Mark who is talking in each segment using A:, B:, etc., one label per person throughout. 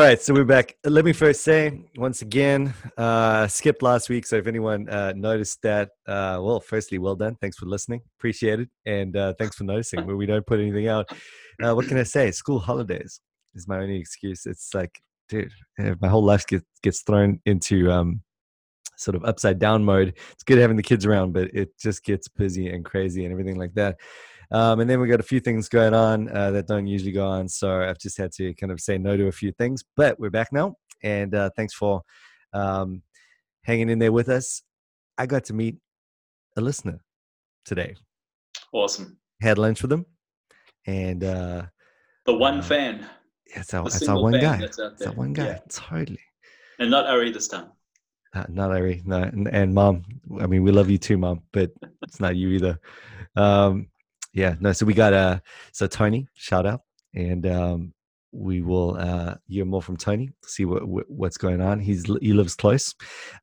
A: All right, so we're back. Let me first say once again, uh, skipped last week. So if anyone uh, noticed that, uh, well, firstly, well done. Thanks for listening. Appreciate it, and uh, thanks for noticing where we don't put anything out. Uh, what can I say? School holidays is my only excuse. It's like, dude, my whole life gets gets thrown into um, sort of upside down mode. It's good having the kids around, but it just gets busy and crazy and everything like that. Um, and then we got a few things going on uh, that don't usually go on. So I've just had to kind of say no to a few things, but we're back now. And uh, thanks for um, hanging in there with us. I got to meet a listener today.
B: Awesome.
A: Had lunch with him. And uh,
B: the one uh, fan.
A: Yeah, it's our, it's our one guy. It's our one guy. Yeah. Totally.
B: And not Ari this time.
A: Uh, not Ari. No. And, and, mom, I mean, we love you too, mom, but it's not you either. Um, yeah no so we got uh so tony shout out and um we will uh hear more from tony see what, what what's going on he's he lives close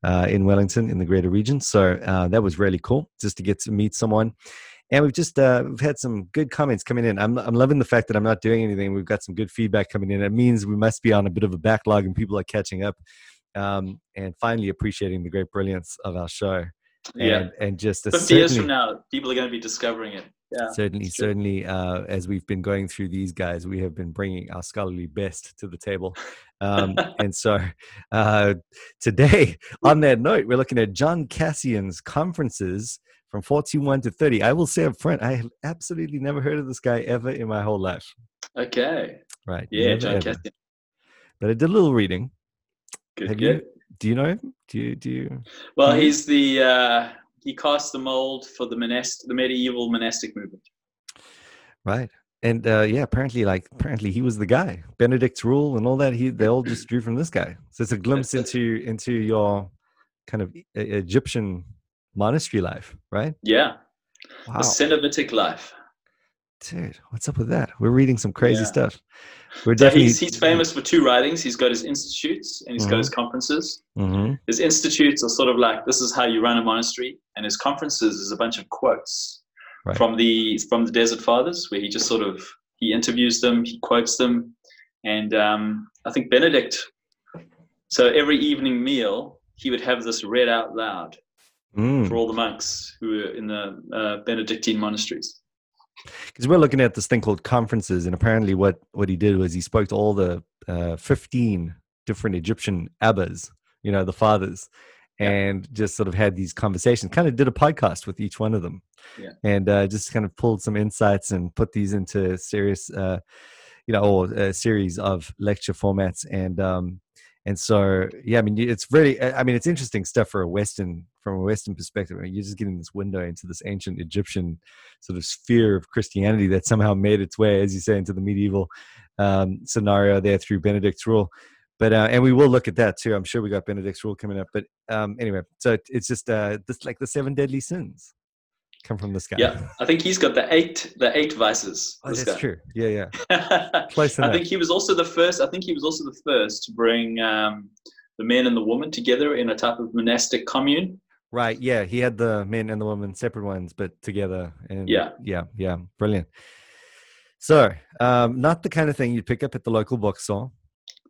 A: uh in wellington in the greater region so uh that was really cool just to get to meet someone and we've just uh, we've had some good comments coming in. I'm I'm loving the fact that I'm not doing anything. We've got some good feedback coming in. It means we must be on a bit of a backlog, and people are catching up, um, and finally appreciating the great brilliance of our show. And,
B: yeah,
A: and just
B: fifty years from now, people are going to be discovering it
A: yeah, certainly certainly uh, as we've been going through these guys we have been bringing our scholarly best to the table. Um, and so uh, today on that note we're looking at john cassian's conferences from 41 to 30 i will say up front i have absolutely never heard of this guy ever in my whole life.
B: Okay.
A: Right
B: yeah never, john ever. cassian
A: but i did a little reading.
B: Good,
A: have
B: good.
A: you do you know him? Do you do you
B: well he's the uh he cast the mold for the monast- the medieval monastic movement.
A: Right. And uh, yeah, apparently, like apparently, he was the guy. Benedict's rule and all that. He they all just drew from this guy. So it's a glimpse into into your kind of Egyptian monastery life, right?
B: Yeah. Wow. The Cenobitic life.
A: Dude, what's up with that? We're reading some crazy yeah. stuff.
B: We're so definitely he's, he's famous for two writings. He's got his institutes and he's mm-hmm. got his conferences.
A: Mm-hmm.
B: His institutes are sort of like this is how you run a monastery, and his conferences is a bunch of quotes right. from the from the Desert Fathers, where he just sort of he interviews them, he quotes them, and um, I think Benedict. So every evening meal, he would have this read out loud mm. for all the monks who were in the uh, Benedictine monasteries
A: because we're looking at this thing called conferences and apparently what what he did was he spoke to all the uh, 15 different egyptian abbas you know the fathers yeah. and just sort of had these conversations kind of did a podcast with each one of them
B: yeah.
A: and uh, just kind of pulled some insights and put these into serious uh, you know or a series of lecture formats and um, and so yeah i mean it's really i mean it's interesting stuff for a western from a western perspective I mean, you're just getting this window into this ancient egyptian sort of sphere of christianity that somehow made its way as you say into the medieval um, scenario there through benedict's rule but uh, and we will look at that too i'm sure we got benedict's rule coming up but um, anyway so it's just uh, this like the seven deadly sins come from this guy.
B: Yeah, I think he's got the eight the eight vices.
A: Oh, that's guy. true. Yeah, yeah.
B: Close I think he was also the first. I think he was also the first to bring um, the man and the woman together in a type of monastic commune.
A: Right. Yeah, he had the men and the women separate ones, but together. And
B: yeah,
A: yeah, yeah. Brilliant. So, um, not the kind of thing you'd pick up at the local bookstore,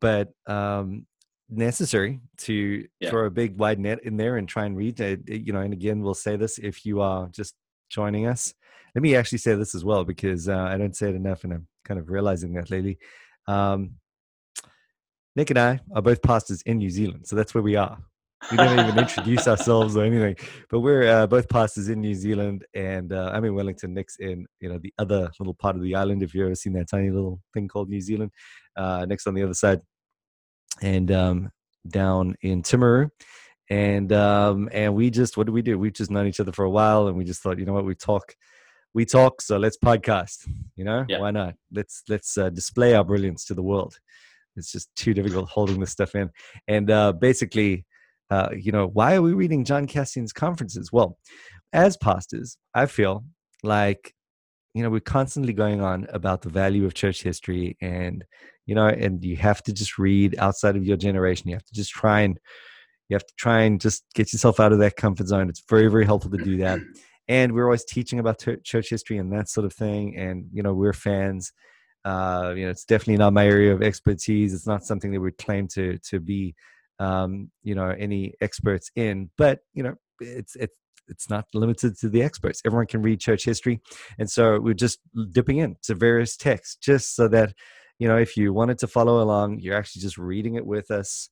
A: but um, necessary to yeah. throw a big wide net in there and try and read it, you know and again we'll say this if you are just joining us let me actually say this as well because uh, i don't say it enough and i'm kind of realizing that lately um, nick and i are both pastors in new zealand so that's where we are we don't even introduce ourselves or anything but we're uh, both pastors in new zealand and uh, i'm in wellington nick's in you know the other little part of the island if you've ever seen that tiny little thing called new zealand uh, next on the other side and um, down in Timaru. And um, and we just what did we do? We've just known each other for a while, and we just thought, you know what, we talk, we talk, so let's podcast. You know,
B: yeah.
A: why not? Let's let's uh, display our brilliance to the world. It's just too difficult holding this stuff in. And uh, basically, uh, you know, why are we reading John Cassian's conferences? Well, as pastors, I feel like you know we're constantly going on about the value of church history and you know and you have to just read outside of your generation you have to just try and you have to try and just get yourself out of that comfort zone it's very very helpful to do that and we're always teaching about church history and that sort of thing and you know we're fans Uh, you know, it's definitely not my area of expertise. It's not something that we claim to to be, um, you know, any experts in. But you know, it's it's it's not limited to the experts. Everyone can read church history, and so we're just dipping into various texts just so that you know if you wanted to follow along, you're actually just reading it with us.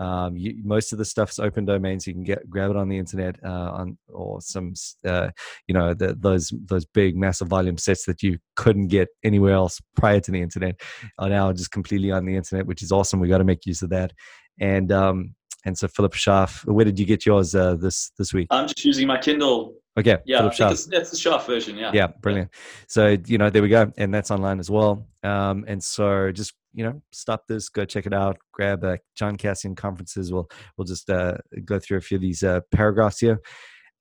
A: Um, you, most of the stuff's open domain, so you can get grab it on the internet uh, on or some uh, you know the, those those big massive volume sets that you couldn't get anywhere else prior to the internet are now just completely on the internet, which is awesome. We got to make use of that, and um, and so Philip Schaff, where did you get yours uh, this this week?
B: I'm just using my Kindle.
A: Okay,
B: yeah, Philip Schaff. that's the Schaff version. Yeah,
A: yeah, brilliant. So you know, there we go, and that's online as well. Um, and so just you know, stop this, go check it out, grab uh, John Cassian conferences. We'll we'll just uh, go through a few of these uh, paragraphs here,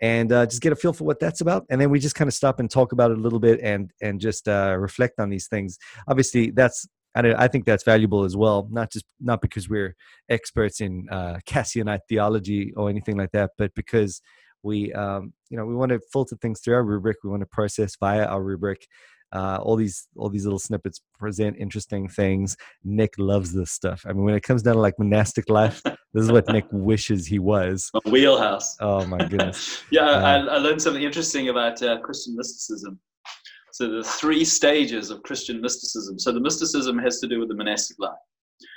A: and uh, just get a feel for what that's about, and then we just kind of stop and talk about it a little bit, and and just uh, reflect on these things. Obviously, that's and I think that's valuable as well. Not just not because we're experts in uh, Cassianite theology or anything like that, but because we, um, you know, we want to filter things through our rubric. We want to process via our rubric. Uh, all these all these little snippets present interesting things. Nick loves this stuff. I mean, when it comes down to like monastic life, this is what Nick wishes he was.
B: A wheelhouse.
A: Oh my goodness.
B: yeah, uh, I, I, learned something interesting about uh, Christian mysticism. So the three stages of Christian mysticism. So the mysticism has to do with the monastic life.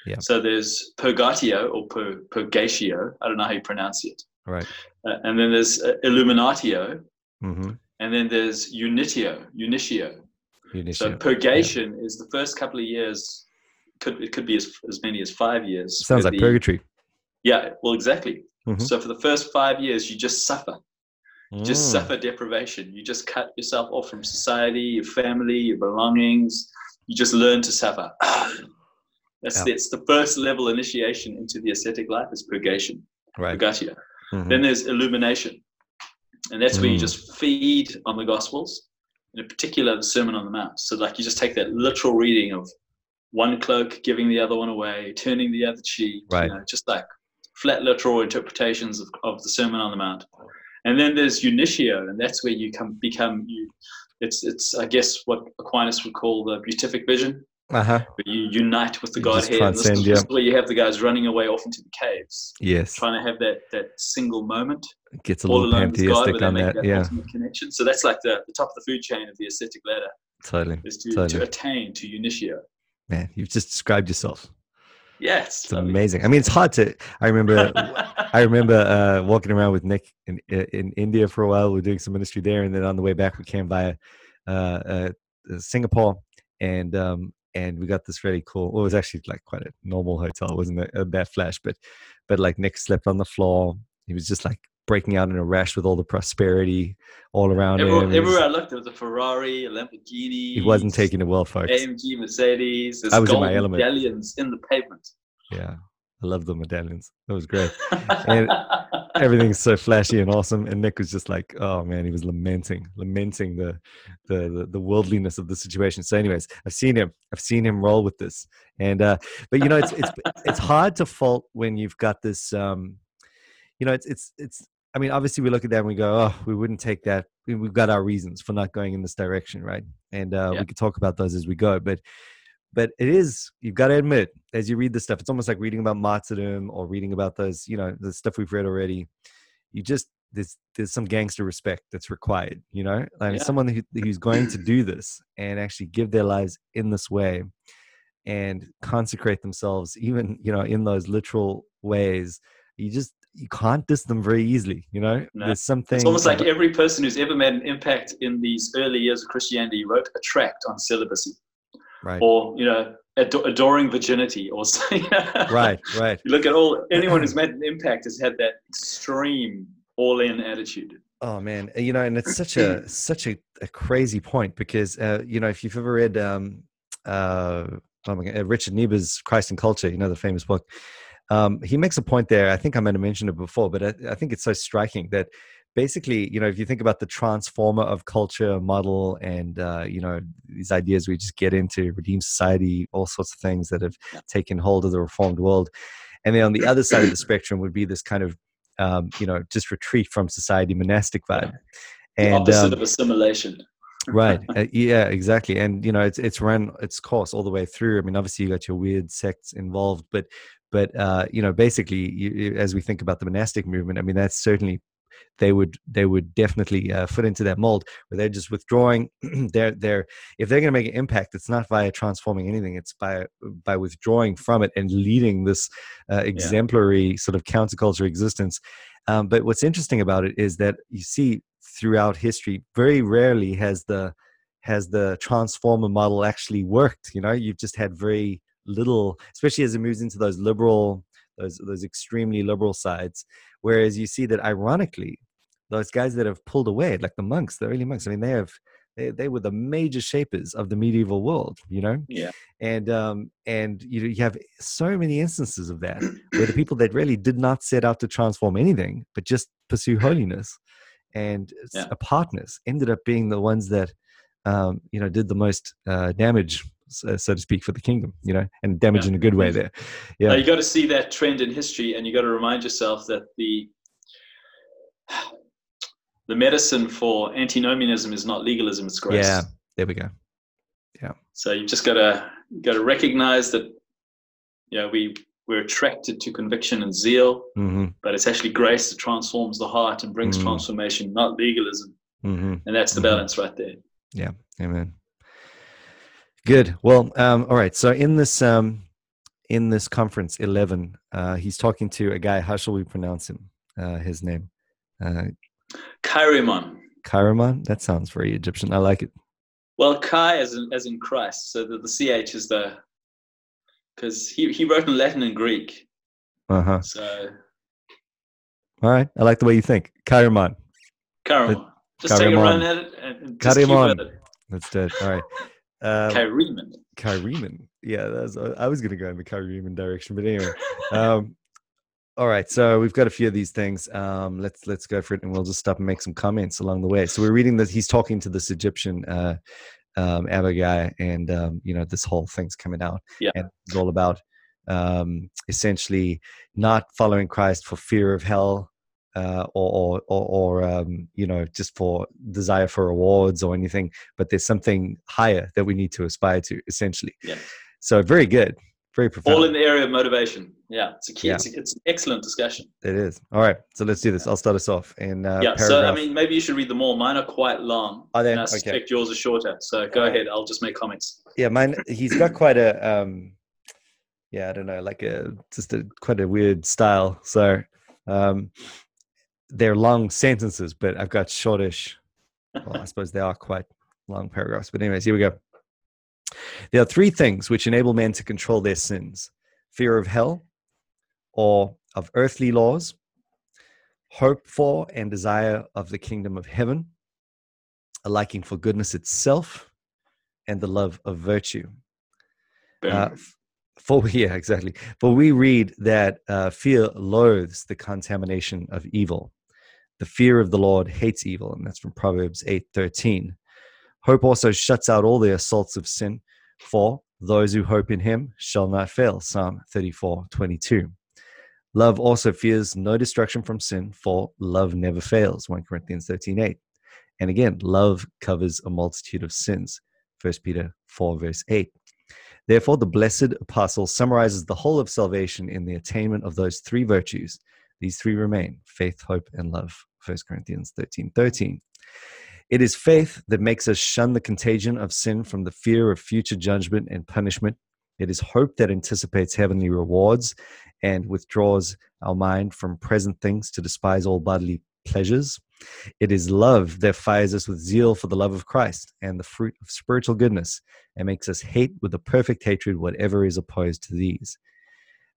B: Yeah. So there's purgatio or pur- purgatio. I don't know how you pronounce it.
A: Right.
B: Uh, and then there's uh, illuminatio. Mm-hmm. And then there's unitio, unitio. unitio. So purgation yeah. is the first couple of years. Could it could be as, as many as five years.
A: Sounds like the, purgatory.
B: Yeah. Well, exactly. Mm-hmm. So for the first five years, you just suffer. You just mm. suffer deprivation. You just cut yourself off from society, your family, your belongings. You just learn to suffer. that's, yeah. that's the first level initiation into the ascetic life is purgation, right. purgatio. Mm-hmm. Then there's illumination. And that's mm. where you mm. just feed on the Gospels, in particular the Sermon on the Mount. So, like, you just take that literal reading of one cloak giving the other one away, turning the other cheek, right. you know, just like flat literal interpretations of, of the Sermon on the Mount. And then there's unitio, and that's where you come become you. It's it's I guess what Aquinas would call the beatific vision. Uh-huh. You unite with the you Godhead. And this, yeah. where you have the guys running away off into the caves.
A: Yes.
B: Trying to have that that single moment.
A: It gets a little pantheistic on that. that yeah.
B: Connection. So that's like the, the top of the food chain of the ascetic ladder.
A: Totally.
B: Is to,
A: totally.
B: to attain to unitio.
A: Man, you've just described yourself.
B: Yes,
A: it's amazing. I mean, it's hard to. I remember, I remember uh, walking around with Nick in in India for a while. We are doing some ministry there, and then on the way back, we came by uh, uh, Singapore, and um, and we got this really cool. Well, it was actually like quite a normal hotel. It wasn't a, a bad flash, but but like Nick slept on the floor. He was just like breaking out in a rash with all the prosperity all around
B: everywhere,
A: him.
B: Everywhere I looked, there was a Ferrari, a Lamborghini.
A: He wasn't taking it well, folks.
B: AMG, Mercedes. I was in my element. Medallions in the pavement.
A: Yeah, I love the medallions. That was great. and everything's so flashy and awesome. And Nick was just like, oh man, he was lamenting, lamenting the, the the the, worldliness of the situation. So, anyways, I've seen him. I've seen him roll with this. And uh, but you know, it's it's it's hard to fault when you've got this. Um, you know, it's it's it's I mean, obviously, we look at that and we go, "Oh, we wouldn't take that." We've got our reasons for not going in this direction, right? And uh, yeah. we could talk about those as we go. But, but it is you've got to admit, as you read the stuff, it's almost like reading about martyrdom or reading about those, you know, the stuff we've read already. You just there's there's some gangster respect that's required, you know, like yeah. someone who, who's going to do this and actually give their lives in this way and consecrate themselves, even you know, in those literal ways. You just you can't diss them very easily. You know, no. there's something.
B: It's almost like every person who's ever made an impact in these early years of Christianity wrote a tract on celibacy,
A: right?
B: Or you know, ad- adoring virginity, or something.
A: right, right.
B: You look at all anyone who's made an impact has had that extreme all-in attitude.
A: Oh man, you know, and it's such a such a, a crazy point because uh, you know if you've ever read um, uh, oh God, uh, Richard Niebuhr's Christ and Culture, you know the famous book um, he makes a point there. I think I might have mentioned it before, but I, I, think it's so striking that basically, you know, if you think about the transformer of culture model and, uh, you know, these ideas we just get into, redeem society, all sorts of things that have taken hold of the reformed world. And then on the other side of the spectrum would be this kind of, um, you know, just retreat from society monastic vibe.
B: And, the opposite um, of assimilation.
A: Right. Uh, yeah, exactly. And you know, it's it's run its course all the way through. I mean, obviously you got your weird sects involved, but but uh, you know, basically, you, as we think about the monastic movement, I mean, that's certainly they would they would definitely uh, fit into that mold where they're just withdrawing they're they're if they're going to make an impact it's not via transforming anything it's by by withdrawing from it and leading this uh, exemplary yeah. sort of counterculture existence um, but what's interesting about it is that you see throughout history very rarely has the has the transformer model actually worked you know? You've just had very little especially as it moves into those liberal those those extremely liberal sides. Whereas you see that ironically those guys that have pulled away like the monks the early monks i mean they have they, they were the major shapers of the medieval world you know?
B: Yeah.
A: And um and you, know, you have so many instances of that where the people that really did not set out to transform anything but just pursue holiness and yeah. apartness ended up being the ones that um you know did the most uh damage so, so to speak for the kingdom you know and damage yeah. in a good way there
B: yeah you got to see that trend in history and you got to remind yourself that the the medicine for antinomianism is not legalism; it's grace.
A: Yeah, there we go. Yeah.
B: So you've just got to got to recognize that, you know, we we're attracted to conviction and zeal,
A: mm-hmm.
B: but it's actually grace that transforms the heart and brings mm-hmm. transformation, not legalism. Mm-hmm. And that's the mm-hmm. balance right there.
A: Yeah. Amen. Good. Well, um, all right. So in this um, in this conference eleven, uh, he's talking to a guy. How shall we pronounce him? Uh, his name. Uh,
B: Kairimon.
A: Kairimon? That sounds very Egyptian. I like it.
B: Well, Kai as in, as in Christ. So the, the CH is the, because he, he wrote in Latin and Greek.
A: Uh huh.
B: So.
A: All right. I like the way you think. Kairimon.
B: Kairimon. Just take a run at it and just
A: Kairimon. keep it. That's it. All right.
B: Um. Kairimon.
A: Yeah, that's, I was going to go in the Kairimon direction, but anyway. Um, all right, so we've got a few of these things. Um, let's let's go for it, and we'll just stop and make some comments along the way. So we're reading that he's talking to this Egyptian uh, um, guy, and um, you know this whole thing's coming out,
B: yeah.
A: and it's all about um, essentially not following Christ for fear of hell, uh, or or, or, or um, you know just for desire for rewards or anything, but there's something higher that we need to aspire to, essentially.
B: Yeah.
A: So very good, very profound.
B: All in the area of motivation. Yeah, it's a key. Yeah. It's, a, it's, an excellent discussion.
A: It is. All right, so let's do this. I'll start us off in uh,
B: yeah. Paragraph. So I mean, maybe you should read them all. Mine are quite long.
A: Are they?
B: I suspect okay. yours are shorter. So go ahead. I'll just make comments.
A: Yeah, mine. He's got quite a um, yeah, I don't know, like a just a quite a weird style. So um, they're long sentences, but I've got shortish. Well, I suppose they are quite long paragraphs. But anyways, here we go. There are three things which enable men to control their sins: fear of hell or of earthly laws, hope for and desire of the kingdom of heaven, a liking for goodness itself, and the love of virtue. Uh, for yeah, exactly. For we read that uh, fear loathes the contamination of evil. The fear of the Lord hates evil, and that's from Proverbs eight thirteen. Hope also shuts out all the assaults of sin, for those who hope in Him shall not fail. Psalm thirty four twenty two. Love also fears no destruction from sin, for love never fails. 1 Corinthians 13 8. And again, love covers a multitude of sins. 1 Peter 4, verse 8. Therefore, the blessed apostle summarizes the whole of salvation in the attainment of those three virtues. These three remain faith, hope, and love. 1 Corinthians 13 13. It is faith that makes us shun the contagion of sin from the fear of future judgment and punishment. It is hope that anticipates heavenly rewards and withdraws our mind from present things to despise all bodily pleasures. It is love that fires us with zeal for the love of Christ and the fruit of spiritual goodness and makes us hate with a perfect hatred whatever is opposed to these.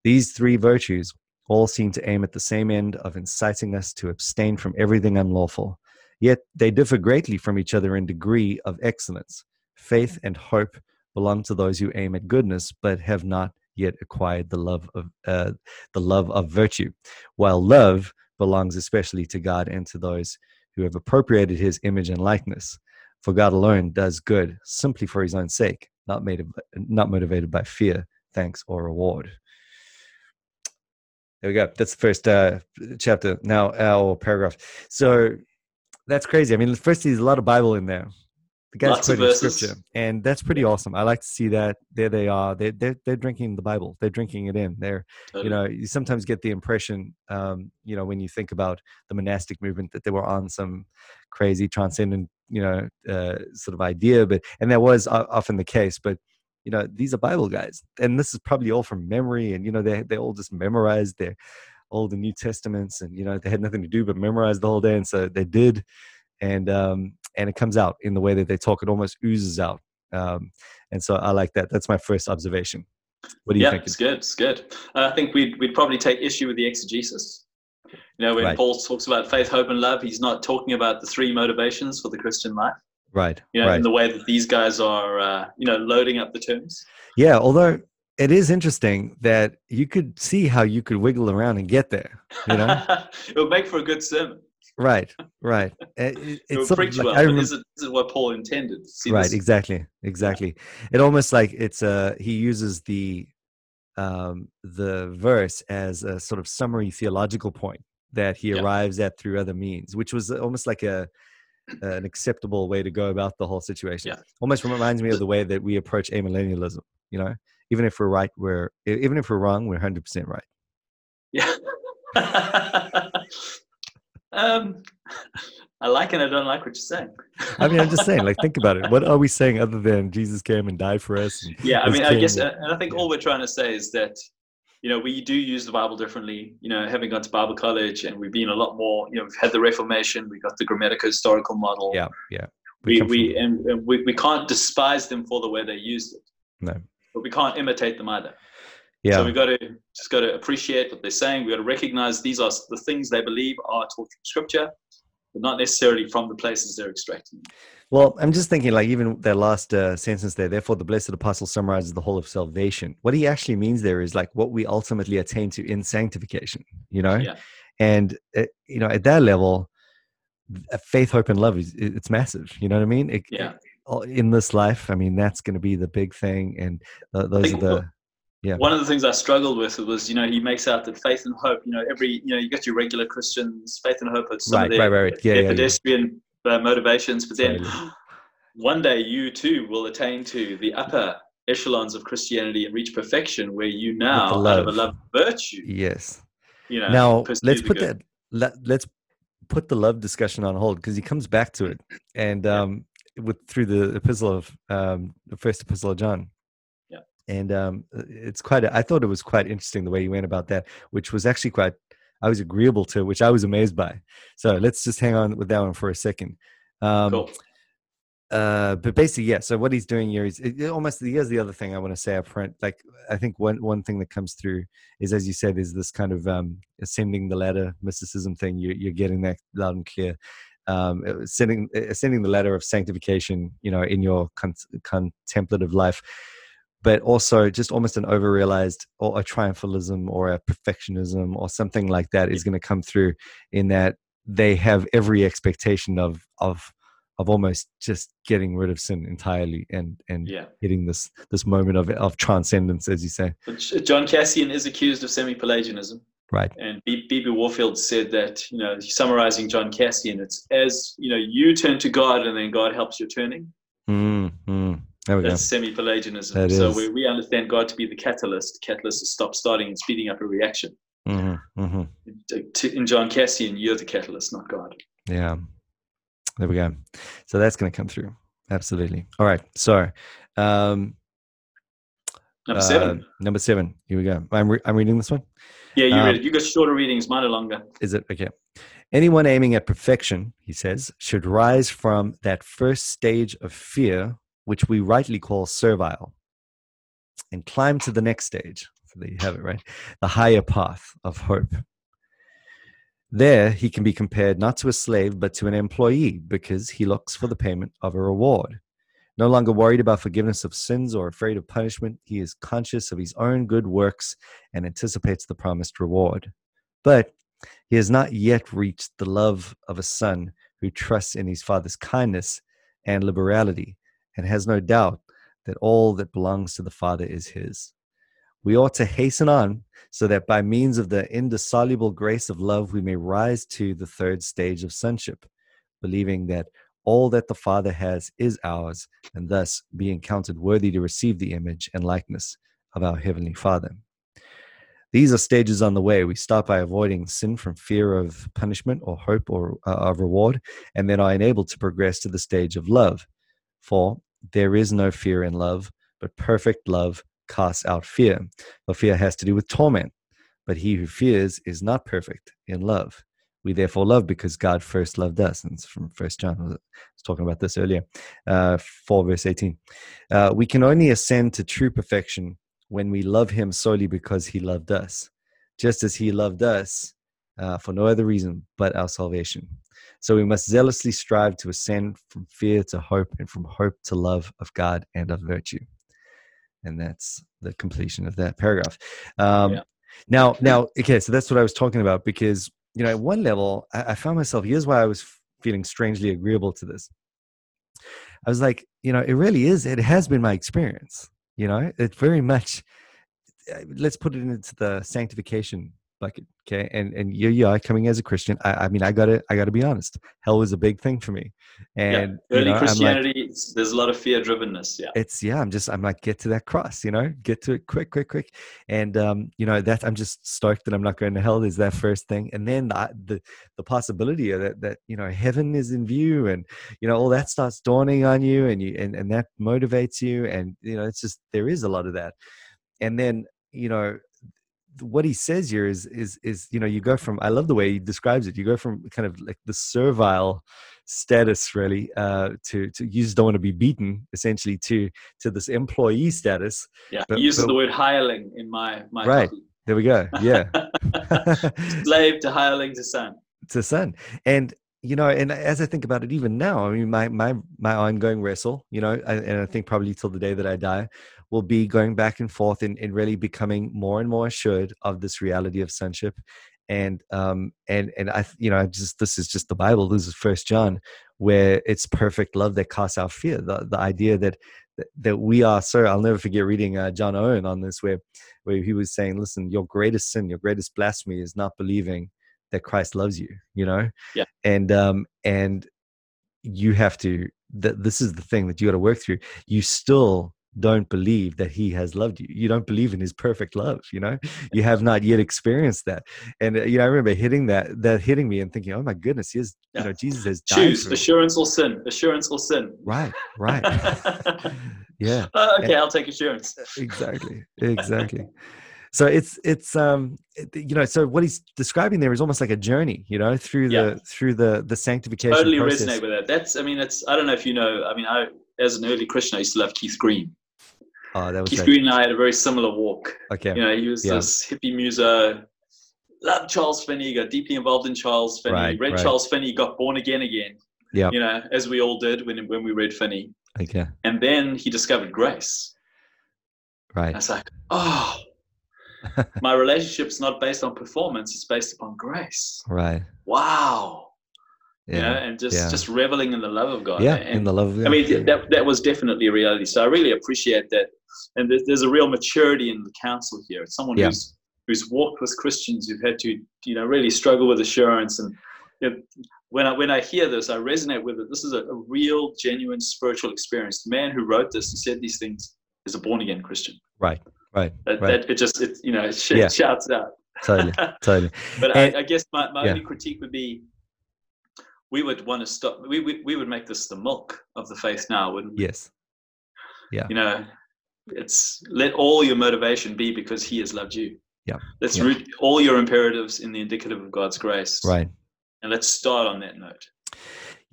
A: These three virtues all seem to aim at the same end of inciting us to abstain from everything unlawful. Yet they differ greatly from each other in degree of excellence. Faith and hope belong to those who aim at goodness but have not yet acquired the love of uh, the love of virtue, while love belongs especially to God and to those who have appropriated His image and likeness. For God alone does good simply for His own sake, not made not motivated by fear, thanks, or reward. There we go. That's the first uh, chapter now, our paragraph. So that's crazy. I mean, first, there's a lot of Bible in there, the guy's quoting scripture, and that's pretty awesome. I like to see that. There they are. They're they're, they're drinking the Bible. They're drinking it in. They're totally. you know you sometimes get the impression um, you know when you think about the monastic movement that they were on some crazy transcendent you know uh, sort of idea, but and that was often the case, but you know these are bible guys and this is probably all from memory and you know they, they all just memorized their old and new testaments and you know they had nothing to do but memorize the whole day and so they did and um and it comes out in the way that they talk it almost oozes out um and so i like that that's my first observation. What do you
B: yeah,
A: think?
B: it's good it's good. Uh, i think we'd, we'd probably take issue with the exegesis. You know when right. paul talks about faith hope and love he's not talking about the three motivations for the christian life.
A: Right
B: you know
A: right.
B: in the way that these guys are uh, you know loading up the terms
A: yeah although it is interesting that you could see how you could wiggle around and get there you know
B: it would make for a good sermon
A: right right it,
B: it's it like, well, I remember, this, is, this, is, what paul intended
A: See right this? exactly exactly it almost like it's uh he uses the um the verse as a sort of summary theological point that he arrives at through other means which was almost like a an acceptable way to go about the whole situation.
B: Yeah.
A: Almost reminds me of the way that we approach amillennialism. You know, even if we're right, we're even if we're wrong, we're hundred percent right.
B: Yeah. um, I like and I don't like what you're saying.
A: I mean, I'm just saying, like, think about it. What are we saying other than Jesus came and died for us?
B: yeah, I mean, I guess, and I think yeah. all we're trying to say is that you know, we do use the Bible differently. You know, having gone to Bible college and we've been a lot more, you know, we've had the Reformation, we got the grammatical historical model.
A: Yeah, yeah.
B: We, we, and, and we, we can't despise them for the way they used it.
A: No.
B: But we can't imitate them either.
A: Yeah.
B: So we've got to just got to appreciate what they're saying. We've got to recognize these are the things they believe are taught from Scripture, but not necessarily from the places they're extracting.
A: Well, I'm just thinking, like, even their last uh, sentence there, therefore the blessed apostle summarizes the whole of salvation. What he actually means there is like what we ultimately attain to in sanctification, you know?
B: Yeah.
A: And, uh, you know, at that level, faith, hope, and love is it's massive. You know what I mean? It,
B: yeah.
A: In this life, I mean, that's going to be the big thing. And uh, those are the, yeah.
B: One of the things I struggled with was, you know, he makes out that faith and hope, you know, every, you know, you got your regular Christians, faith and hope, it's some right, of their, right, right. Yeah, their yeah, pedestrian uh, motivations, but then one day you too will attain to the upper echelons of Christianity and reach perfection, where you now out of a love of virtue.
A: Yes.
B: You know.
A: Now let's put that. Let, let's put the love discussion on hold because he comes back to it, and um, with through the epistle of um, the first epistle of John.
B: Yeah.
A: And um, it's quite. A, I thought it was quite interesting the way you went about that, which was actually quite I was agreeable to, which I was amazed by. So let's just hang on with that one for a second. Um,
B: cool.
A: Uh, but basically, yeah. So what he's doing here is it, it almost here's the other thing I want to say up front. Like I think one one thing that comes through is, as you said, is this kind of um, ascending the ladder mysticism thing. You, you're getting that loud and clear. Um, ascending ascending the ladder of sanctification, you know, in your con- contemplative life but also just almost an overrealized or a triumphalism or a perfectionism or something like that is going to come through in that they have every expectation of of of almost just getting rid of sin entirely and and
B: yeah.
A: hitting this this moment of of transcendence as you say.
B: John cassian is accused of semi-pelagianism
A: right
B: and b.b warfield said that you know summarizing john cassian it's as you know you turn to god and then god helps your turning
A: mm-hmm.
B: There we go. That's semi-Pelagianism. so we, we understand God to be the catalyst. Catalyst is stop starting and speeding up a reaction.
A: Mm-hmm, mm-hmm.
B: In John Cassian, you're the catalyst, not God.
A: Yeah. There we go. So that's going to come through. Absolutely. All right. So, um,
B: number seven. Uh,
A: number seven. Here we go. I'm, re- I'm reading this one.
B: Yeah, you um, read it. You got shorter readings. Mine are longer.
A: Is it okay? Anyone aiming at perfection, he says, should rise from that first stage of fear which we rightly call servile, and climb to the next stage. So there you have it, right? The higher path of hope. There, he can be compared not to a slave, but to an employee because he looks for the payment of a reward. No longer worried about forgiveness of sins or afraid of punishment, he is conscious of his own good works and anticipates the promised reward. But he has not yet reached the love of a son who trusts in his father's kindness and liberality and has no doubt that all that belongs to the Father is his. We ought to hasten on so that by means of the indissoluble grace of love, we may rise to the third stage of sonship, believing that all that the Father has is ours, and thus being counted worthy to receive the image and likeness of our Heavenly Father. These are stages on the way. We start by avoiding sin from fear of punishment or hope or uh, of reward, and then are enabled to progress to the stage of love. For there is no fear in love, but perfect love casts out fear. For fear has to do with torment, but he who fears is not perfect in love. We therefore love because God first loved us. And it's from First John. I was talking about this earlier, uh, 4 verse 18. Uh, we can only ascend to true perfection when we love Him solely because He loved us, just as He loved us uh, for no other reason but our salvation. So we must zealously strive to ascend from fear to hope and from hope to love of God and of virtue. And that's the completion of that paragraph. Um, yeah. Now, now, okay, so that's what I was talking about because you know, at one level, I, I found myself, here's why I was feeling strangely agreeable to this. I was like, you know, it really is, it has been my experience. You know, it very much, uh, let's put it into the sanctification bucket okay and and you you are coming as a christian i, I mean i gotta i gotta be honest hell was a big thing for me. And
B: yeah. early you know, christianity like, there's a lot of fear drivenness yeah.
A: It's yeah i'm just i'm like get to that cross you know get to it quick quick quick. And um you know that i'm just stoked that i'm not going to hell is that first thing. And then the the, the possibility of that that you know heaven is in view and you know all that starts dawning on you and you and, and that motivates you. And you know it's just there is a lot of that. And then you know what he says here is is is you know you go from I love the way he describes it. You go from kind of like the servile status really uh to to you just don't want to be beaten essentially to to this employee status
B: yeah but, he uses but, the word hireling in my my
A: right copy. there we go yeah
B: slave to hireling to son
A: to son and you know and as i think about it even now i mean my my my ongoing wrestle you know and i think probably till the day that i die will be going back and forth and, and really becoming more and more assured of this reality of sonship. And um and and i you know I just this is just the bible. This is first john where it's perfect love that casts out fear. The, the idea that that we are so i'll never forget reading uh, john owen on this where where he was saying listen your greatest sin your greatest blasphemy is not believing that christ loves you you know?
B: Yeah.
A: And um and you have to that this is the thing that you got to work through. You still don't believe that he has loved you. You don't believe in his perfect love, you know? You have not yet experienced that. And uh, you know, I remember hitting that that hitting me and thinking, "Oh my goodness, he is, yeah. you know, Jesus has
B: Choose assurance or sin. Assurance or sin.
A: Right, right. yeah.
B: Uh, okay, and, I'll take assurance.
A: exactly. Exactly. so it's it's um you know so what he's describing there is almost like a journey you know through the yeah. through the the sanctification
B: totally
A: process.
B: resonate with that that's i mean it's i don't know if you know i mean i as an early christian i used to love keith green
A: Oh, that was
B: Keith Green and I had a very similar walk.
A: Okay.
B: You know, he was yeah. this hippie muser, loved Charles Finney, got deeply involved in Charles Finney, right, read right. Charles Finney, got born again again.
A: Yeah.
B: You know, as we all did when when we read Finney.
A: Okay.
B: And then he discovered grace.
A: Right.
B: And it's like, oh, my relationship's not based on performance; it's based upon grace.
A: Right.
B: Wow yeah, you know, and just yeah. just reveling in the love of God.
A: Yeah,
B: and,
A: in the love of God.
B: I mean, that that was definitely a reality. So I really appreciate that, and there's, there's a real maturity in the counsel here. It's someone yeah. who's who's walked with Christians who've had to, you know, really struggle with assurance. And you know, when I when I hear this, I resonate with it. This is a, a real, genuine spiritual experience. The man who wrote this and said these things is a born again Christian.
A: Right. Right.
B: That,
A: right.
B: that it just it you know it sh- yeah. shouts out.
A: Totally. Totally.
B: but and, I, I, guess my, my only critique would be we would want to stop. We, we, we would make this the milk of the faith now, wouldn't
A: we? Yes. Yeah.
B: You know, it's let all your motivation be because He has loved you.
A: Yeah.
B: Let's
A: yeah.
B: root all your imperatives in the indicative of God's grace.
A: Right.
B: And let's start on that note.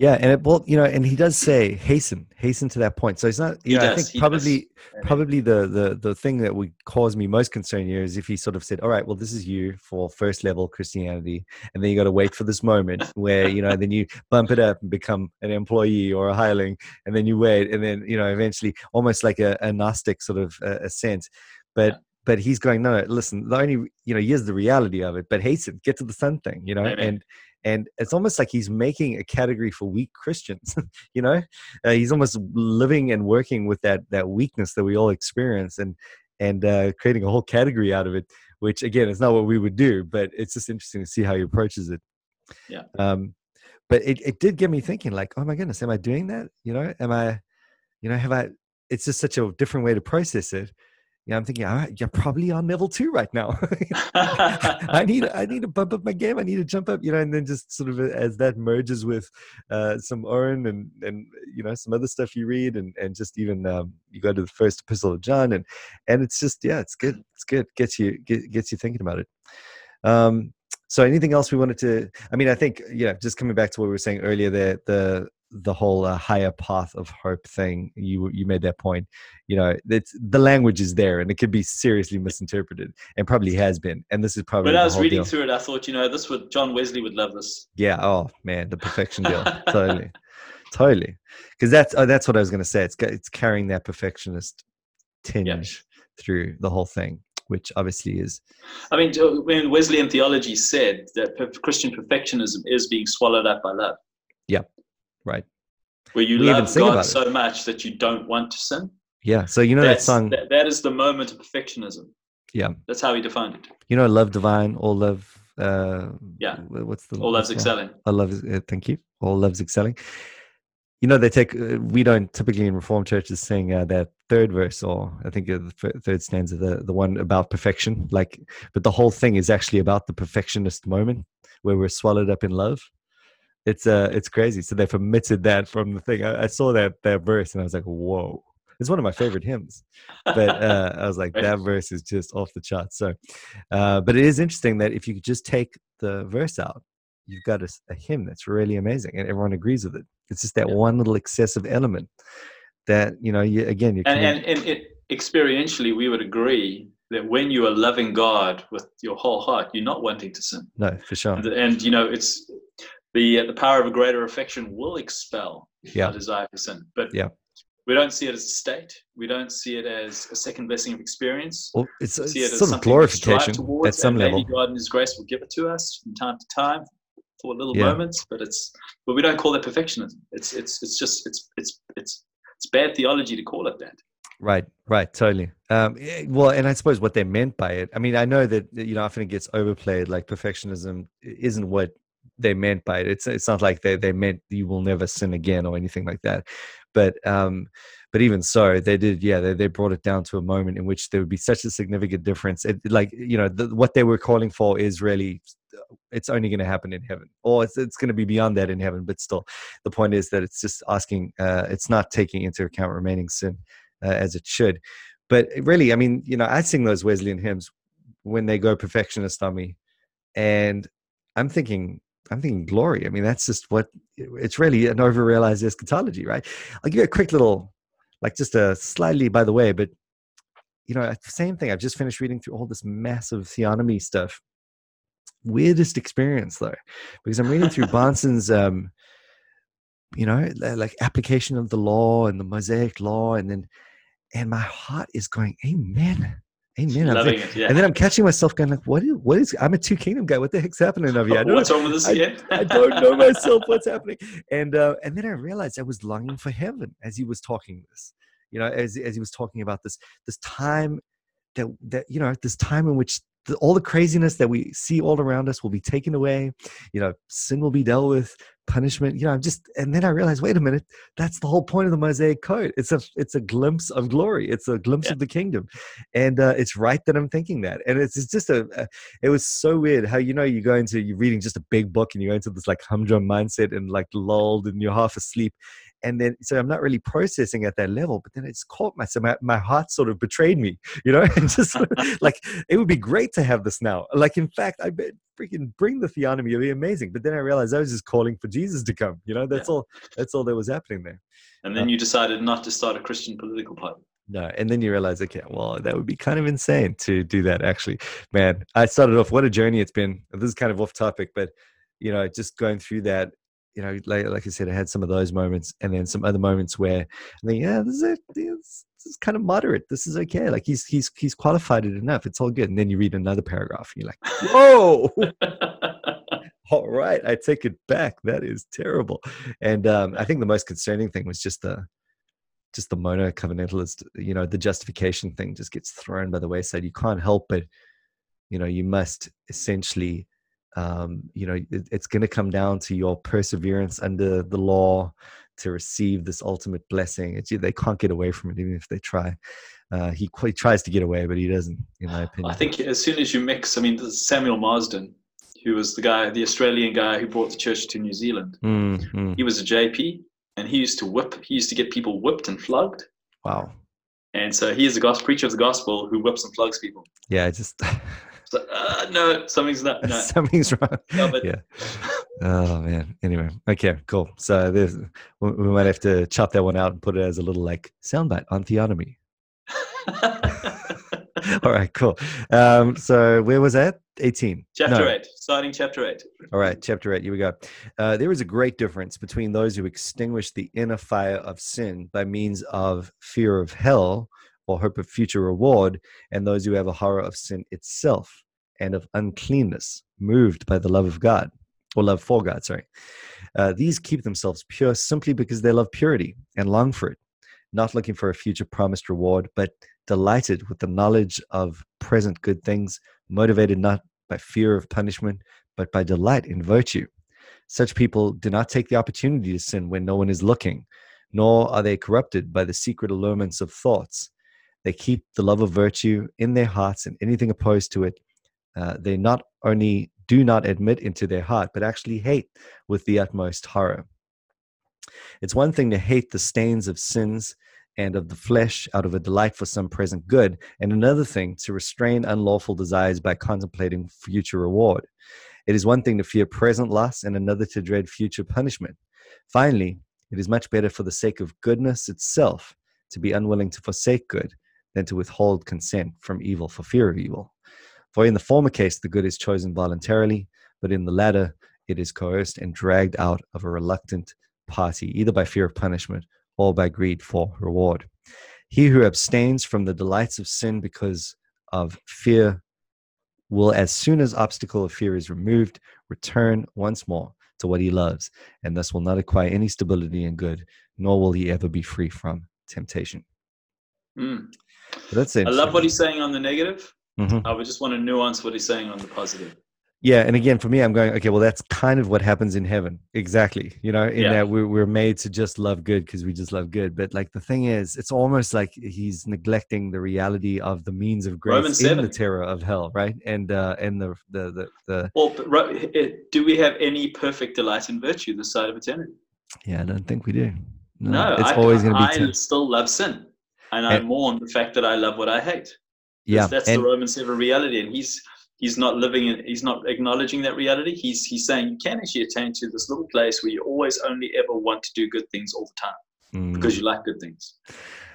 A: Yeah, and it well, you know, and he does say hasten, hasten to that point. So it's not, you he know, does, I think probably does. probably the the the thing that would cause me most concern here is if he sort of said, All right, well, this is you for first level Christianity, and then you got to wait for this moment where, you know, then you bump it up and become an employee or a hireling, and then you wait, and then, you know, eventually almost like a, a Gnostic sort of uh, a sense. But yeah but he's going no, listen the only you know here's the reality of it but hasten get to the son thing you know Amen. and and it's almost like he's making a category for weak christians you know? Uh, he's almost living and working with that that weakness that we all experience and and uh, creating a whole category out of it which again is not what we would do but it's just interesting to see how he approaches it.
B: Yeah.
A: Um but it, it did get me thinking like oh my goodness am i doing that? You know am i you know have i it's just such a different way to process it yeah, I'm thinking, all right, you're probably on level two right now. I need, I need to bump up my game. I need to jump up, you know, and then just sort of uh, as that merges with uh, some Owen and and you know some other stuff you read, and and just even um, you go to the first epistle of John, and and it's just yeah, it's good, it's good, gets you get, gets you thinking about it. Um, so anything else we wanted to? I mean, I think yeah, just coming back to what we were saying earlier, there the the whole uh, higher path of hope thing you you made that point you know it's the language is there and it could be seriously misinterpreted and probably has been and this is probably
B: when i was reading deal. through it i thought you know this would john wesley would love this
A: yeah oh man the perfection deal totally totally because that's oh, that's what i was going to say it's it's carrying that perfectionist tinge yeah. through the whole thing which obviously is
B: i mean when wesleyan theology said that christian perfectionism is being swallowed up by love
A: yeah Right.
B: Where you we love God so much that you don't want to sin.
A: Yeah. So you know That's, that song.
B: That, that is the moment of perfectionism.
A: Yeah.
B: That's how he defined it.
A: You know, love divine, all love. Uh,
B: yeah.
A: What's the
B: all love's excelling?
A: All love. Uh, thank you. All love's excelling. You know, they take. Uh, we don't typically in Reformed churches sing uh, that third verse, or I think the third stanza, the the one about perfection. Like, but the whole thing is actually about the perfectionist moment where we're swallowed up in love it's uh it's crazy so they've omitted that from the thing I, I, saw that that verse and i was like whoa it's one of my favorite hymns but uh i was like that verse is just off the charts so uh but it is interesting that if you could just take the verse out you've got a, a hymn that's really amazing and everyone agrees with it it's just that yeah. one little excessive element that you know you again you
B: and, and, and it, experientially we would agree that when you are loving God with your whole heart, you're not wanting to sin.
A: No, for sure.
B: And, and you know, it's the uh, the power of a greater affection will expel yeah. our desire for sin. But
A: yeah.
B: we don't see it as a state. We don't see it as a second blessing of experience.
A: Well, it's, we see it sort of glorification at some level.
B: God in His grace will give it to us from time to time for little yeah. moments, but it's but we don't call that perfectionism. It's it's it's just it's it's it's it's bad theology to call it that.
A: Right, right, totally. Um, eh, well, and I suppose what they meant by it. I mean, I know that you know often it gets overplayed. Like perfectionism isn't what they meant by it. It's it's not like they they meant you will never sin again or anything like that. But um, but even so, they did. Yeah, they they brought it down to a moment in which there would be such a significant difference. It like you know the, what they were calling for is really it's only going to happen in heaven or it's, it's going to be beyond that in heaven but still the point is that it's just asking uh, it's not taking into account remaining sin uh, as it should but really i mean you know i sing those wesleyan hymns when they go perfectionist on me and i'm thinking I'm thinking glory. I mean, that's just what it's really an over-realized eschatology, right? I'll give you a quick little, like just a slightly by the way, but you know, same thing. I've just finished reading through all this massive theonomy stuff. Weirdest experience though, because I'm reading through Bahnsen's, um, you know, like application of the law and the Mosaic law, and then, and my heart is going, Amen. Amen. Loving it, yeah. And then I'm catching myself going like, what is, what is, I'm a two kingdom guy. What the heck's happening over here?
B: What's wrong with this?
A: I,
B: yeah.
A: I don't know myself. What's happening? And, uh, and then I realized I was longing for heaven as he was talking this, you know, as, as he was talking about this, this time that, that, you know, this time in which the, all the craziness that we see all around us will be taken away. You know, sin will be dealt with, punishment. You know, I'm just, and then I realized, wait a minute, that's the whole point of the Mosaic Code. It's a, it's a glimpse of glory. It's a glimpse yeah. of the kingdom, and uh, it's right that I'm thinking that. And it's, it's just a, a, it was so weird how you know you go into you're reading just a big book and you go into this like humdrum mindset and like lulled and you're half asleep, and then so i'm not really processing at that level but then it's caught my so my, my heart sort of betrayed me you know and just like it would be great to have this now like in fact i bet freaking bring the theonomy it'd be amazing but then i realized i was just calling for jesus to come you know that's yeah. all that's all that was happening there
B: and then uh, you decided not to start a christian political party
A: no, and then you realize, okay, well, that would be kind of insane to do that. Actually, man, I started off. What a journey it's been. This is kind of off topic, but you know, just going through that you know, like, like I said, I had some of those moments, and then some other moments where I think, yeah, this is, a, this is kind of moderate. This is okay. Like he's he's he's qualified it enough. It's all good. And then you read another paragraph, and you're like, whoa. all right, I take it back. That is terrible. And um, I think the most concerning thing was just the just the mono covenantalist. You know, the justification thing just gets thrown by the wayside. You can't help but, you know, you must essentially um, you know, it, it's going to come down to your perseverance under the law to receive this ultimate blessing. It's, they can't get away from it, even if they try. Uh, he, he tries to get away, but he doesn't, in my opinion.
B: I think as soon as you mix, I mean, Samuel Marsden, who was the guy, the Australian guy who brought the church to New Zealand.
A: Mm-hmm.
B: He was a JP, and he used to whip. He used to get people whipped and flogged.
A: Wow.
B: And so he is a gospel preacher of the gospel who whips and flogs people.
A: Yeah, just.
B: so, uh, no, something's not. No.
A: something's wrong. Yeah. Oh man. Anyway, okay, cool. So there's, we might have to chop that one out and put it as a little like soundbite on theonomy. All right, cool. Um, so where was that? 18.
B: Chapter no. 8, starting chapter 8.
A: All right, chapter 8, here we go. Uh, there is a great difference between those who extinguish the inner fire of sin by means of fear of hell or hope of future reward, and those who have a horror of sin itself and of uncleanness, moved by the love of God, or love for God, sorry. Uh, these keep themselves pure simply because they love purity and long for it, not looking for a future promised reward, but delighted with the knowledge of present good things, motivated not by fear of punishment, but by delight in virtue. Such people do not take the opportunity to sin when no one is looking, nor are they corrupted by the secret allurements of thoughts. They keep the love of virtue in their hearts, and anything opposed to it, uh, they not only do not admit into their heart, but actually hate with the utmost horror. It's one thing to hate the stains of sins and of the flesh out of a delight for some present good, and another thing to restrain unlawful desires by contemplating future reward. It is one thing to fear present loss, and another to dread future punishment. Finally, it is much better for the sake of goodness itself to be unwilling to forsake good than to withhold consent from evil for fear of evil. For in the former case, the good is chosen voluntarily, but in the latter, it is coerced and dragged out of a reluctant party, either by fear of punishment or by greed for reward. He who abstains from the delights of sin because of fear will, as soon as obstacle of fear is removed, return once more to what he loves, and thus will not acquire any stability in good, nor will he ever be free from temptation.
B: Mm. That's. I love what he's saying on the negative. Mm-hmm. I would just want to nuance what he's saying on the positive
A: yeah and again for me i'm going okay well that's kind of what happens in heaven exactly you know in yeah. that we're, we're made to just love good because we just love good but like the thing is it's almost like he's neglecting the reality of the means of grace Romans in 7. the terror of hell right and uh and the the the, the
B: well do we have any perfect delight in virtue this side of eternity
A: yeah i don't think we do
B: no, no it's I, always going to be i still love sin and i and, mourn the fact that i love what i hate. Yeah that's and, the roman 7 reality and he's he's not living in he's not acknowledging that reality. He's he's saying you can actually attain to this little place where you always only ever want to do good things all the time mm. because you like good things.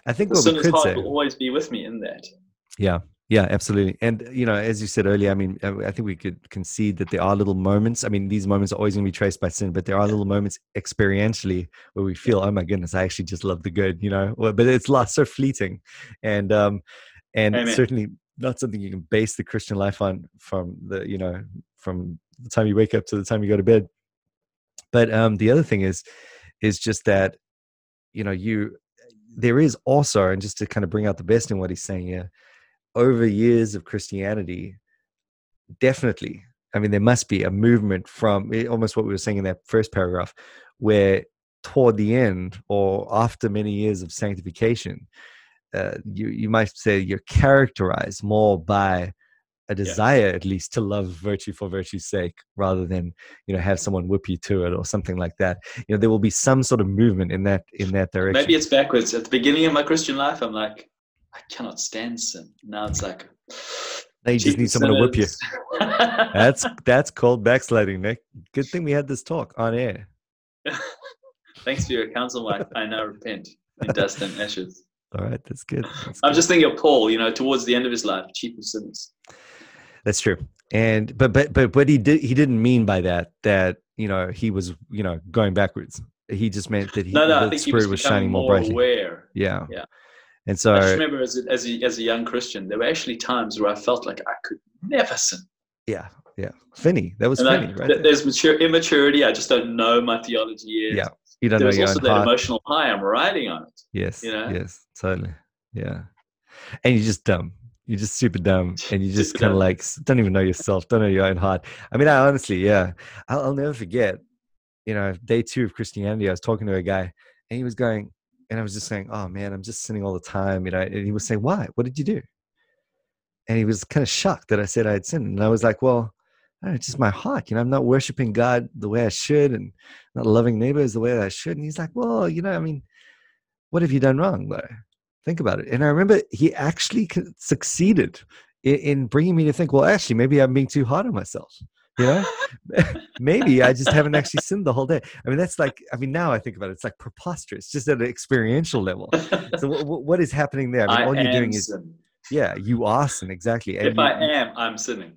A: I think the what we could say
B: will always be with me in that.
A: Yeah yeah absolutely and you know as you said earlier i mean i think we could concede that there are little moments i mean these moments are always going to be traced by sin but there are little moments experientially where we feel oh my goodness i actually just love the good you know but it's lost so fleeting and um and Amen. certainly not something you can base the Christian life on from the you know from the time you wake up to the time you go to bed. But um, the other thing is is just that you know you there is also and just to kind of bring out the best in what he's saying here over years of Christianity, definitely. I mean, there must be a movement from eh, almost what we were saying in that first paragraph, where toward the end or after many years of sanctification, uh, you you might say you're characterized more by a desire at least to love virtue for virtue's sake rather than you know have someone whip you to it or something like that. You know there will be some sort of movement in that in that direction.
B: maybe it's backwards. At the beginning of my christian life i'm like i cannot stand sin now it's like
A: now you just need someone to whip you that's that's called backsliding nick good thing we had this talk on air
B: thanks for your counsel wife i now repent in dust and ashes
A: all right, that's good. That's
B: I'm
A: good.
B: just thinking of Paul. You know, towards the end of his life, chief of sinners.
A: That's true. And but but but but he did he didn't mean by that that you know he was you know going backwards. He just meant that he no, no, the spirit was, was shining more, brightly.
B: Aware.
A: Yeah.
B: Yeah.
A: And so
B: I just remember as a, as a, as a young Christian, there were actually times where I felt like I could never sin.
A: Yeah, yeah, Finney. That was and Finney, I,
B: right? There's mature immaturity. I just don't know my theology yet.
A: Yeah, you don't
B: There's
A: know There's
B: also that heart. emotional high I'm riding on it.
A: Yes. You know? Yes. Totally. Yeah. And you're just dumb. You're just super dumb, and you just kind of like don't even know yourself, don't know your own heart. I mean, I honestly, yeah, I'll, I'll never forget. You know, day two of Christianity, I was talking to a guy, and he was going, and I was just saying, "Oh man, I'm just sinning all the time," you know. And he was saying, "Why? What did you do?" And he was kind of shocked that I said I had sinned, and I was like, "Well." it's just my heart. You know, I'm not worshiping God the way I should and not loving neighbors the way I should. And he's like, well, you know, I mean, what have you done wrong though? Think about it. And I remember he actually succeeded in, in bringing me to think, well, actually, maybe I'm being too hard on myself. You know, maybe I just haven't actually sinned the whole day. I mean, that's like, I mean, now I think about it, it's like preposterous, just at an experiential level. So, w- w- what is happening there? I mean,
B: I
A: all you're doing
B: sin.
A: is, yeah, you are sin, exactly.
B: And if you, I am, I'm sinning.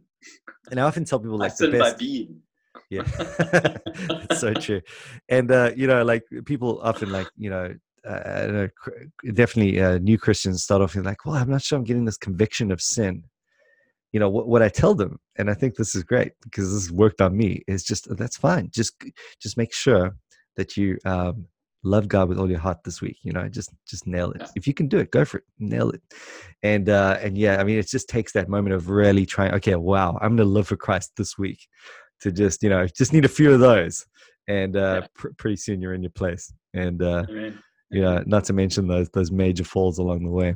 A: And I often tell people like
B: I
A: the best,
B: by being.
A: Yeah, that's so true. And uh, you know, like people often like you know, uh, definitely uh, new Christians start off like, well, I'm not sure I'm getting this conviction of sin. You know what, what I tell them, and I think this is great because this worked on me. Is just that's fine. Just just make sure that you um, love God with all your heart this week. You know, just just nail it. If you can do it, go for it, nail it. And uh, and yeah, I mean, it just takes that moment of really trying. Okay, wow, I'm to live for Christ this week. To just you know, just need a few of those, and uh, pr- pretty soon you're in your place. And uh, yeah, not to mention those those major falls along the way.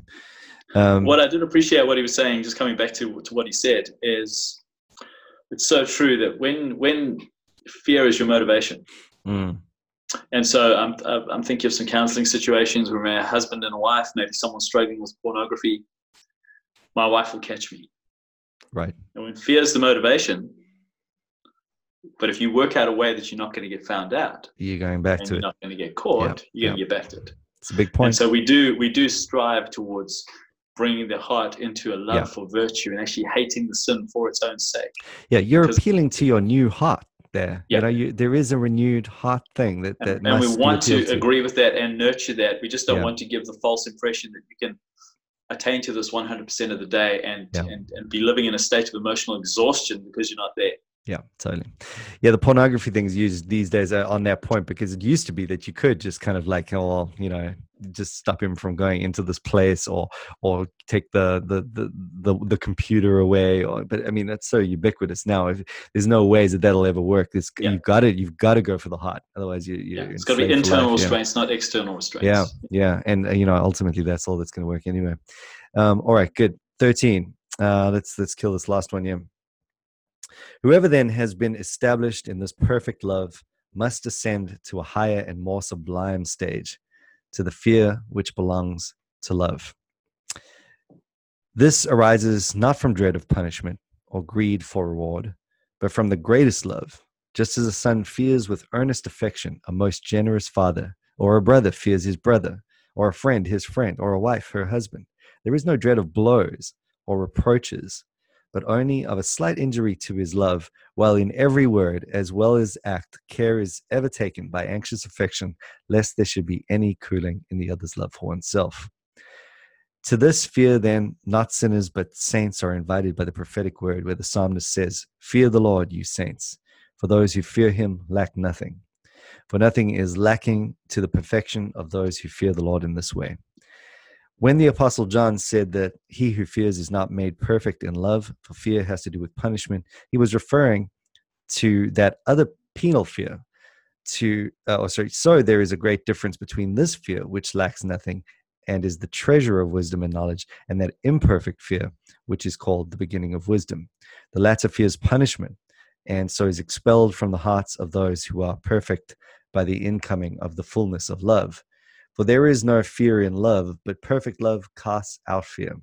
B: Um, what I did appreciate what he was saying, just coming back to to what he said, is it's so true that when when fear is your motivation. Mm and so I'm, I'm thinking of some counseling situations where my husband and a wife, maybe someone struggling with pornography, my wife will catch me.
A: Right.
B: And when fear is the motivation, but if you work out a way that you're not going to get found out,
A: you're going back to it.
B: you're
A: it.
B: not going to get caught. You're going to get back to it.
A: It's a big point.
B: And so we do we do strive towards bringing the heart into a love for virtue and actually hating the sin for its own sake.
A: Yeah, you're appealing to your new heart there. Yeah. You know, you, there is a renewed heart thing that, that
B: and, and we want to, to, agree with that and nurture that. We just don't yeah. want to give the false impression that you can attain to this 100% of the day and, yeah. and, and be living in a state of emotional exhaustion because you're not there.
A: Yeah, totally. Yeah, the pornography things used these days are on that point because it used to be that you could just kind of like, oh, you know, just stop him from going into this place or or take the the the the, the computer away. Or but I mean that's so ubiquitous now. If, there's no ways that that'll ever work. It's, yeah. You've got it. You've got to go for the heart. Otherwise, you you.
B: Yeah, it's got to be internal life, restraints, yeah. not external restraints.
A: Yeah, yeah, and uh, you know ultimately that's all that's going to work anyway. Um, all right, good. Thirteen. Uh, let's let's kill this last one. Yeah. Whoever then has been established in this perfect love must ascend to a higher and more sublime stage, to the fear which belongs to love. This arises not from dread of punishment or greed for reward, but from the greatest love, just as a son fears with earnest affection a most generous father, or a brother fears his brother, or a friend his friend, or a wife her husband. There is no dread of blows or reproaches but only of a slight injury to his love, while in every word as well as act care is ever taken by anxious affection, lest there should be any cooling in the other's love for oneself. To this fear, then, not sinners but saints are invited by the prophetic word, where the psalmist says, Fear the Lord, you saints, for those who fear him lack nothing. For nothing is lacking to the perfection of those who fear the Lord in this way. When the Apostle John said that he who fears is not made perfect in love, for fear has to do with punishment, he was referring to that other penal fear. To uh, oh, sorry, so there is a great difference between this fear, which lacks nothing, and is the treasure of wisdom and knowledge, and that imperfect fear, which is called the beginning of wisdom. The latter fears punishment, and so is expelled from the hearts of those who are perfect by the incoming of the fullness of love. For there is no fear in love, but perfect love casts out fear.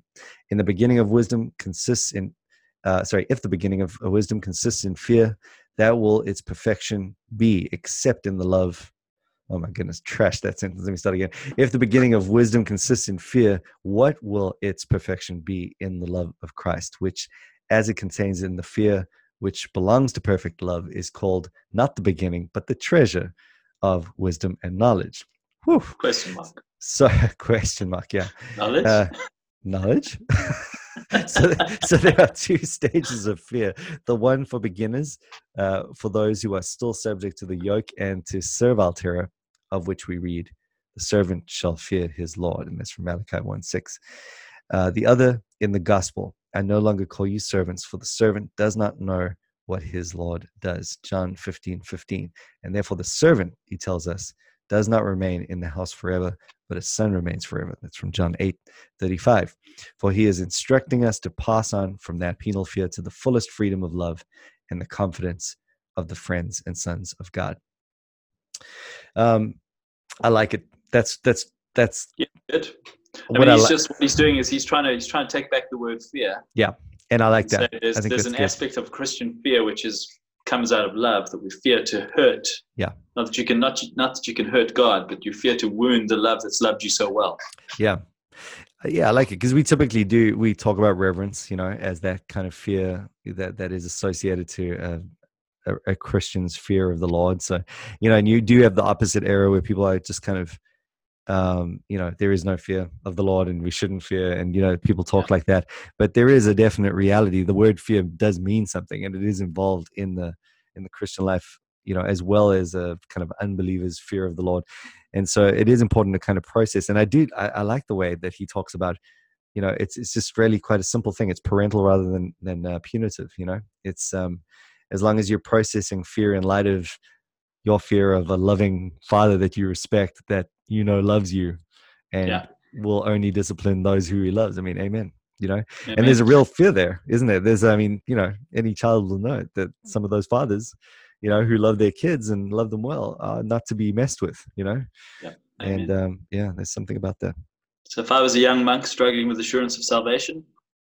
A: In the beginning of wisdom consists in, uh, sorry, if the beginning of wisdom consists in fear, that will its perfection be, except in the love. Oh my goodness, trash that sentence. Let me start again. If the beginning of wisdom consists in fear, what will its perfection be in the love of Christ, which, as it contains in the fear which belongs to perfect love, is called not the beginning, but the treasure of wisdom and knowledge.
B: Whew. Question mark.
A: So question mark, yeah.
B: Knowledge. Uh,
A: knowledge. so, so there are two stages of fear. The one for beginners, uh, for those who are still subject to the yoke and to servile terror, of which we read, "The servant shall fear his lord," and that's from Malachi one six. Uh, the other in the gospel, I no longer call you servants, for the servant does not know what his Lord does. John 15, 15. And therefore, the servant, he tells us, does not remain in the house forever, but his son remains forever. That's from John 8, 35. For he is instructing us to pass on from that penal fear to the fullest freedom of love and the confidence of the friends and sons of God. Um, I like it. That's that's that's
B: yeah, good. I mean, he's just what he's doing is he's trying to he's trying to take back the word fear.
A: Yeah, and I like that.
B: So there's, there's an good. aspect of Christian fear which is comes out of love that we fear to hurt.
A: Yeah.
B: Not that you can not not that you can hurt God, but you fear to wound the love that's loved you so well.
A: Yeah. Yeah, I like it because we typically do. We talk about reverence, you know, as that kind of fear that that is associated to uh, a, a, Christian's fear of the Lord. So, you know, and you do have the opposite error where people are just kind of um, you know, there is no fear of the Lord and we shouldn't fear. And, you know, people talk like that. But there is a definite reality. The word fear does mean something and it is involved in the in the Christian life, you know, as well as a kind of unbeliever's fear of the Lord. And so it is important to kind of process. And I do I, I like the way that he talks about, you know, it's it's just really quite a simple thing. It's parental rather than than uh, punitive, you know. It's um as long as you're processing fear in light of your fear of a loving father that you respect that you know loves you and yeah. will only discipline those who he loves. I mean, amen. You know, amen. and there's a real fear there, isn't there? There's, I mean, you know, any child will know that some of those fathers, you know, who love their kids and love them well, are not to be messed with. You know, yeah. and um, yeah, there's something about that.
B: So if I was a young monk struggling with assurance of salvation,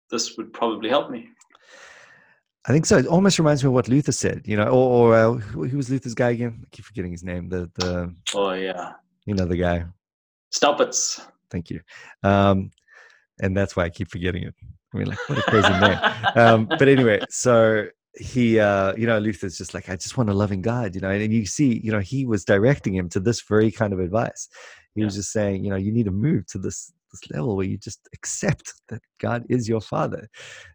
B: this would probably help me.
A: I think so. It almost reminds me of what Luther said, you know, or, or uh, who was Luther's guy again? I keep forgetting his name. The the
B: oh yeah,
A: you know the guy.
B: Staupitz.
A: Thank you. Um, and that's why I keep forgetting it. I mean, like, what a crazy name. Um, but anyway, so he, uh, you know, Luther's just like, I just want a loving God, you know, and, and you see, you know, he was directing him to this very kind of advice. He yeah. was just saying, you know, you need to move to this this level where you just accept that God is your father.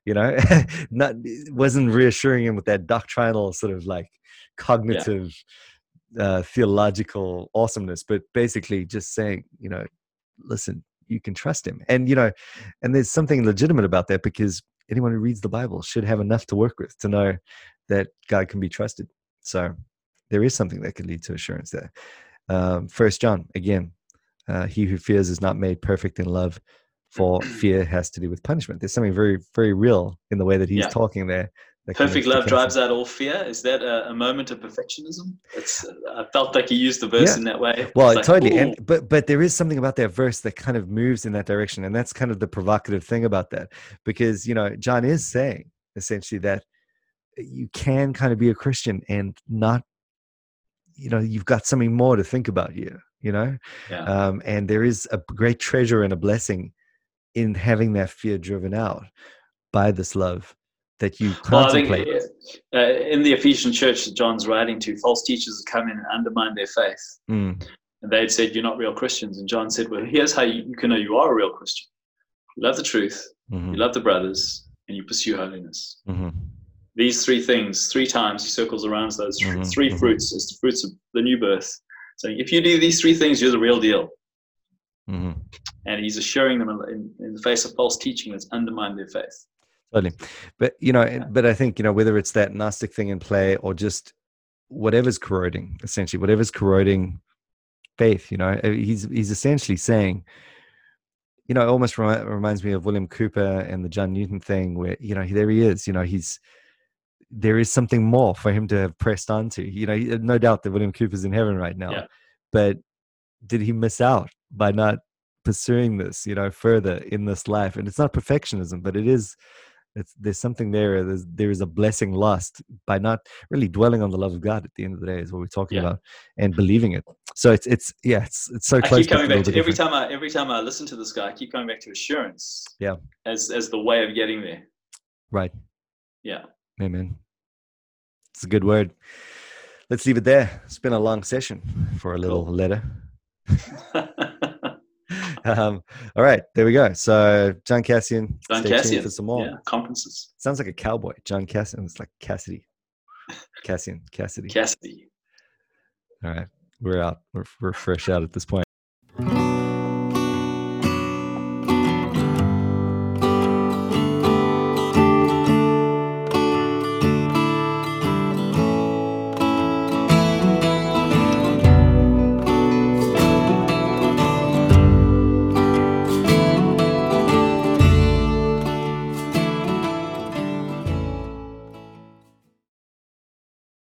A: You know, not wasn't reassuring him with that doctrinal sort of like cognitive yeah uh, theological awesomeness, but basically just saying, you know, listen, you can trust him. And, you know, and there's something legitimate about that because anyone who reads the Bible should have enough to work with to know that God can be trusted. So there is something that could lead to assurance there. Um, First John, again, uh, he who fears is not made perfect in love, for fear has to do with punishment. There's something very, very real in the way that he's yeah. talking there
B: Perfect love drives out all fear. Is that a, a moment of perfectionism? It's, I felt like he used the verse yeah. in that way.
A: Well, like, totally. And but but there is something about that verse that kind of moves in that direction, and that's kind of the provocative thing about that, because you know John is saying essentially that you can kind of be a Christian and not, you know, you've got something more to think about here. You know, yeah. um, and there is a great treasure and a blessing in having that fear driven out by this love that you contemplate? Well,
B: uh, in the Ephesian church that John's writing to, false teachers have come in and undermine their faith. Mm. And they'd said, You're not real Christians. And John said, Well, here's how you, you can know you are a real Christian. You love the truth, mm-hmm. you love the brothers, and you pursue holiness. Mm-hmm. These three things, three times he circles around those mm-hmm. 3 mm-hmm. fruits as the fruits of the new birth. So if you do these three things, you're the real deal. Mm-hmm. And he's assuring them in, in the face of false teaching that's undermined their faith.
A: Totally. But, you know, yeah. but I think, you know, whether it's that Gnostic thing in play or just whatever's corroding, essentially, whatever's corroding faith, you know, eh, he's, he's essentially saying, you know, it almost remi- reminds me of William Cowper and the John Newton thing where, you know, there he is, you know, he's, there is something more for him to have pressed onto. You know, no doubt that William Cowper's in heaven right now, yeah. but did he miss out by not pursuing this, you know, further in this life? And it's not perfectionism, but it is it's, there's something there. There's, there is a blessing lost by not really dwelling on the love of God at the end of the day is what we're talking yeah. about and believing it. So it's, it's, yeah, it's, it's so
B: I
A: close.
B: keep coming back to every time I, every time I listen to this guy, I keep coming back to assurance.
A: Yeah.
B: As, as the way of getting there.
A: Right.
B: Yeah.
A: Amen. It's a good word. Let's leave it there. It's been a long session for a little cool. letter. um, all right, there we go. So John Cassian,
B: John stay Cassian for some more yeah, conferences.
A: Sounds like a cowboy. John Cassian. It's like Cassidy. Cassian, Cassidy.
B: Cassidy.
A: All right, we're out. We're, we're fresh out at this point.